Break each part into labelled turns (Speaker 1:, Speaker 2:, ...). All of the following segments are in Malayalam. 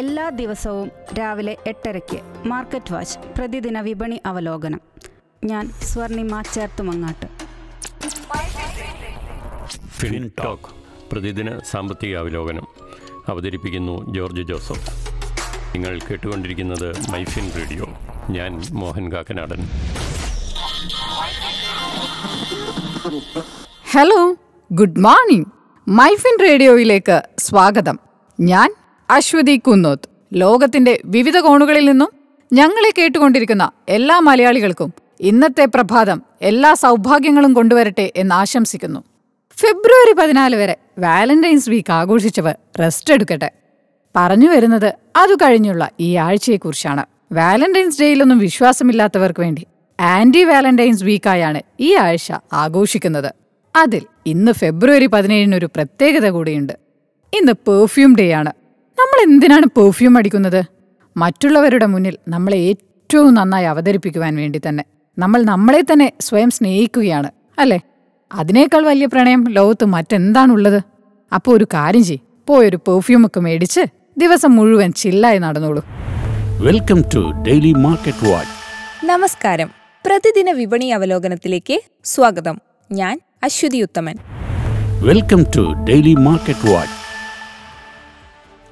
Speaker 1: എല്ലാ ദിവസവും രാവിലെ എട്ടരയ്ക്ക് മാർക്കറ്റ് വാച്ച് പ്രതിദിന വിപണി അവലോകനം. ഞാൻ സ്വർണിമ ചേർത്തുമങ്ങാട്ട്.
Speaker 2: ഫിൻ ടോക്ക് പ്രതിദിന സാമ്പത്തിക അവലോകനം. അവതരിപ്പിക്കുന്നു ജോർജ് ജോസഫ്. നിങ്ങൾ കേട്ടുകൊണ്ടിരിക്കുന്നത് മൈഫിൻ റേഡിയോ. ഞാൻ Mohan Kakkanadan.
Speaker 3: Hello good morning MyFin റേഡിയോയിലേക്ക് സ്വാഗതം. ഞാൻ അശ്വതി കുന്നോത്ത് ലോകത്തിന്റെ വിവിധ കോണുകളിൽ നിന്നും ഞങ്ങളെ കേട്ടുകൊണ്ടിരിക്കുന്ന എല്ലാ മലയാളികൾക്കും ഇന്നത്തെ പ്രഭാതം എല്ലാ സൗഭാഗ്യങ്ങളും കൊണ്ടുവരട്ടെ എന്ന് ആശംസിക്കുന്നു. ഫെബ്രുവരി പതിനാല് വരെ വാലന്റൈൻസ് വീക്ക് ആഘോഷിച്ചവർ റെസ്റ്റ് എടുക്കട്ടെ. പറഞ്ഞു വരുന്നത് അതു കഴിഞ്ഞുള്ള ഈ ആഴ്ചയെക്കുറിച്ചാണ്. വാലന്റൈൻസ് ഡേയിലൊന്നും വിശ്വാസമില്ലാത്തവർക്ക് വേണ്ടി ആന്റി വാലന്റൈൻസ് വീക്കായാണ് ഈ ആഴ്ച ആഘോഷിക്കുന്നത്. അതിൽ ഇന്ന് ഫെബ്രുവരി പതിനേഴിന് ഒരു പ്രത്യേകത കൂടിയുണ്ട്. ഇന്ന് പെർഫ്യൂം ഡേ ആണ് നമ്മൾ എന്തിനാണ് പെർഫ്യൂം അടിക്കുന്നത്? മറ്റുള്ളവരുടെ മുന്നിൽ നമ്മളെ ഏറ്റവും നന്നായി അവതരിപ്പിക്കുവാൻ വേണ്ടി തന്നെ. നമ്മൾ നമ്മളെ തന്നെ സ്വയം സ്നേഹിക്കുകയാണ് അല്ലേ? അതിനേക്കാൾ വലിയ പ്രണയം ലോകത്ത് മറ്റെന്താണുള്ളത്? അപ്പോൾ ഒരു കാര്യം ചെയ് പോയൊരു പെർഫ്യൂമൊക്കെ മേടിച്ച് ദിവസം മുഴുവൻ ചില്ലായി നടന്നോളൂ.
Speaker 4: Welcome to daily market watch
Speaker 5: നമസ്കാരം. പ്രതിദിന വിപണി അവലോകനത്തിലേക്ക് സ്വാഗതം. ഞാൻ Aswathi Uthaman.
Speaker 4: Welcome to daily market watch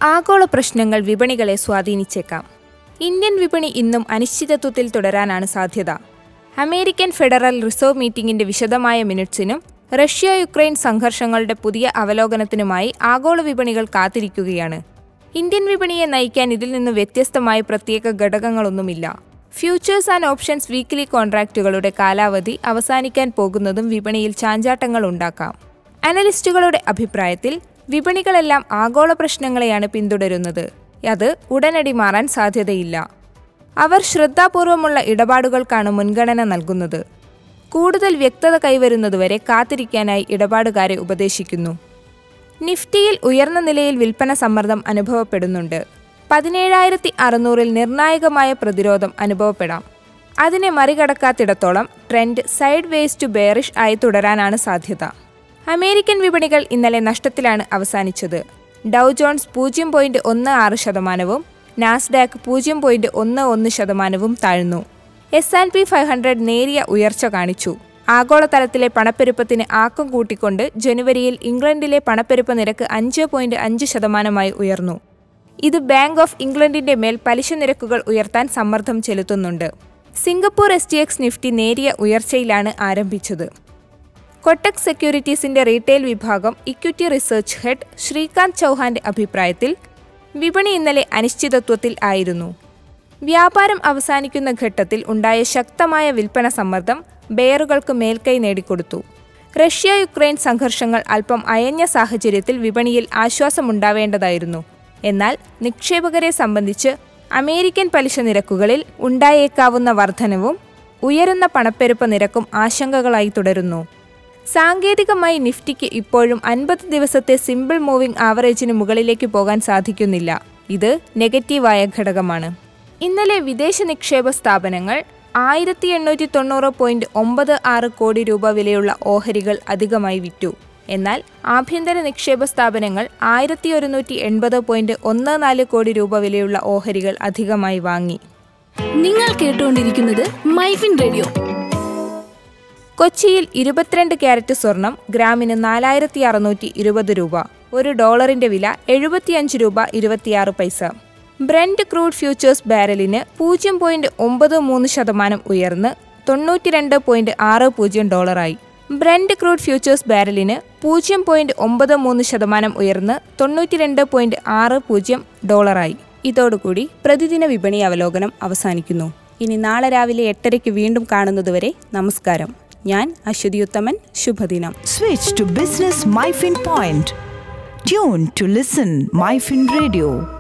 Speaker 5: ആഗോള പ്രശ്നങ്ങൾ വിപണികളെ സ്വാധീനിച്ചേക്കാം. ഇന്ത്യൻ വിപണി ഇന്നും അനിശ്ചിതത്വത്തിൽ തുടരാനാണ് സാധ്യത. അമേരിക്കൻ ഫെഡറൽ റിസർവ് മീറ്റിംഗിന്റെ വിശദമായ മിനിറ്റ്സിനും റഷ്യ യുക്രൈൻ സംഘർഷങ്ങളുടെ പുതിയ അവലോകനത്തിനുമായി ആഗോള വിപണികൾ കാത്തിരിക്കുകയാണ്. ഇന്ത്യൻ വിപണിയെ നയിക്കാൻ ഇതിൽ നിന്ന് വ്യത്യസ്തമായ പ്രത്യേക ഘടകങ്ങളൊന്നുമില്ല. ഫ്യൂച്ചേഴ്സ് ആൻഡ് ഓപ്ഷൻസ് വീക്ക്ലി കോൺട്രാക്റ്റുകളുടെ കാലാവധി അവസാനിക്കാൻ പോകുന്നതും വിപണിയിൽ ചാഞ്ചാട്ടങ്ങൾ ഉണ്ടാക്കാം. അനലിസ്റ്റുകളുടെ അഭിപ്രായത്തിൽ വിപണികളെല്ലാം ആഗോള പ്രശ്നങ്ങളെയാണ് പിന്തുടരുന്നത്. അത് ഉടനടി മാറാൻ സാധ്യതയില്ല. അവർ ശ്രദ്ധാപൂർവമുള്ള ഇടപാടുകൾക്കാണ് മുൻഗണന നൽകുന്നത്. കൂടുതൽ വ്യക്തത കൈവരുന്നതുവരെ കാത്തിരിക്കാനായി ഇടപാടുകാരെ ഉപദേശിക്കുന്നു. നിഫ്റ്റിയിൽ ഉയർന്ന നിലയിൽ വിൽപ്പന സമ്മർദ്ദം അനുഭവപ്പെടുന്നുണ്ട്. പതിനേഴായിരത്തി അറുന്നൂറിൽ നിർണായകമായ പ്രതിരോധം അനുഭവപ്പെടാം. അതിനെ മറികടക്കാത്തിടത്തോളം trend sideways to bearish ആയി തുടരാനാണ് സാധ്യത. അമേരിക്കൻ വിപണികൾ ഇന്നലെ നഷ്ടത്തിലാണ് അവസാനിച്ചത്. ഡൗ ജോൺസ് പൂജ്യം പോയിന്റ് ഒന്ന് ആറ് ശതമാനവും നാസ്ഡാക്ക് പൂജ്യം പോയിന്റ് ഒന്ന് ഒന്ന് ശതമാനവും താഴ്ന്നു. S and P five hundred നേരിയ ഉയർച്ച കാണിച്ചു. ആഗോളതലത്തിലെ പണപ്പെരുപ്പത്തിന് ആക്കം കൂട്ടിക്കൊണ്ട് ജനുവരിയിൽ ഇംഗ്ലണ്ടിലെ പണപ്പെരുപ്പ നിരക്ക് അഞ്ച് പോയിന്റ് അഞ്ച് ശതമാനമായി ഉയർന്നു. ഇത് ബാങ്ക് ഓഫ് ഇംഗ്ലണ്ടിന്റെ മേൽ പലിശ നിരക്കുകൾ ഉയർത്താൻ സമ്മർദ്ദം ചെലുത്തുന്നുണ്ട്. Singapore S T X Nifty നേരിയ ഉയർച്ചയിലാണ് ആരംഭിച്ചത്. കൊട്ടക് സെക്യൂരിറ്റീസിന്റെ റീറ്റെയിൽ വിഭാഗം ഇക്വിറ്റി റിസർച്ച് ഹെഡ് ശ്രീകാന്ത് ചൗഹാന്റെ അഭിപ്രായത്തിൽ വിപണി ഇന്നലെ അനിശ്ചിതത്വത്തിൽ ആയിരുന്നു. വ്യാപാരം അവസാനിക്കുന്ന ഘട്ടത്തിൽ ഉണ്ടായ ശക്തമായ വിൽപ്പന സമ്മർദ്ദം ബെയറുകൾക്ക് മേൽക്കൈ നേടിക്കൊടുത്തു. റഷ്യ യുക്രൈൻ സംഘർഷങ്ങൾ അല്പം അയഞ്ഞ സാഹചര്യത്തിൽ വിപണിയിൽ ആശ്വാസമുണ്ടാവേണ്ടതായിരുന്നു എന്നാൽ നിക്ഷേപകരെ സംബന്ധിച്ച് അമേരിക്കൻ പലിശ നിരക്കുകളിൽ ഉണ്ടായേക്കാവുന്ന വർധനവും ഉയരുന്ന പണപ്പെരുപ്പ നിരക്കും ആശങ്കകളായി തുടരുന്നു. സാങ്കേതികമായി നിഫ്റ്റിക്ക് ഇപ്പോഴും അൻപത് ദിവസത്തെ സിമ്പിൾ മൂവിംഗ് ആവറേജിന് മുകളിലേക്ക് പോകാൻ സാധിക്കുന്നില്ല. ഇത് നെഗറ്റീവായ ഘടകമാണ്. ഇന്നലെ വിദേശ നിക്ഷേപ സ്ഥാപനങ്ങൾ ആയിരത്തി എണ്ണൂറ്റി തൊണ്ണൂറ് പോയിന്റ് ഒമ്പത് ആറ് കോടി രൂപ വിലയുള്ള ഓഹരികൾ അധികമായി വിറ്റു. എന്നാൽ ആഭ്യന്തര നിക്ഷേപ സ്ഥാപനങ്ങൾ ആയിരത്തി ഒരുന്നൂറ്റി എൺപത് പോയിന്റ് ഒന്ന് നാല് കോടി രൂപ വിലയുള്ള ഓഹരികൾ അധികമായി വാങ്ങി.
Speaker 6: നിങ്ങൾ കേട്ടുകൊണ്ടിരിക്കുന്നത് മൈഫിൻ റേഡിയോ.
Speaker 5: കൊച്ചിയിൽ ഇരുപത്തിരണ്ട് ക്യാരറ്റ് സ്വർണം ഗ്രാമിന് നാലായിരത്തി അറുന്നൂറ്റി ഇരുപത് രൂപ. ഒരു ഡോളറിന്റെ വില എഴുപത്തിയഞ്ച് രൂപ ഇരുപത്തിയാറ് പൈസ. ബ്രെൻഡ് ക്രൂഡ് ഫ്യൂച്ചേഴ്സ് ബാരലിന് പൂജ്യം പോയിന്റ് ഒമ്പത് മൂന്ന് ശതമാനം ഉയർന്ന് തൊണ്ണൂറ്റിരണ്ട് പോയിന്റ് ആറ് പൂജ്യം ഡോളറായി. ബ്രെൻഡ് ക്രൂഡ് ഫ്യൂച്ചേഴ്സ് ബാരലിന് പൂജ്യം പോയിന്റ് ഒമ്പത് മൂന്ന് ശതമാനം ഉയർന്ന് തൊണ്ണൂറ്റിരണ്ട് പോയിന്റ് ആറ് പൂജ്യം ഡോളറായി. ഇതോടുകൂടി പ്രതിദിന വിപണി അവലോകനം അവസാനിക്കുന്നു. ഇനി നാളെ രാവിലെ എട്ടരയ്ക്ക് വീണ്ടും കാണുന്നതുവരെ നമസ്കാരം. ഞാൻ അശ്വതിയുത്തമൻ ശുഭദിനം
Speaker 7: Switch to Business MyFin Point. Tune to listen MyFin Radio.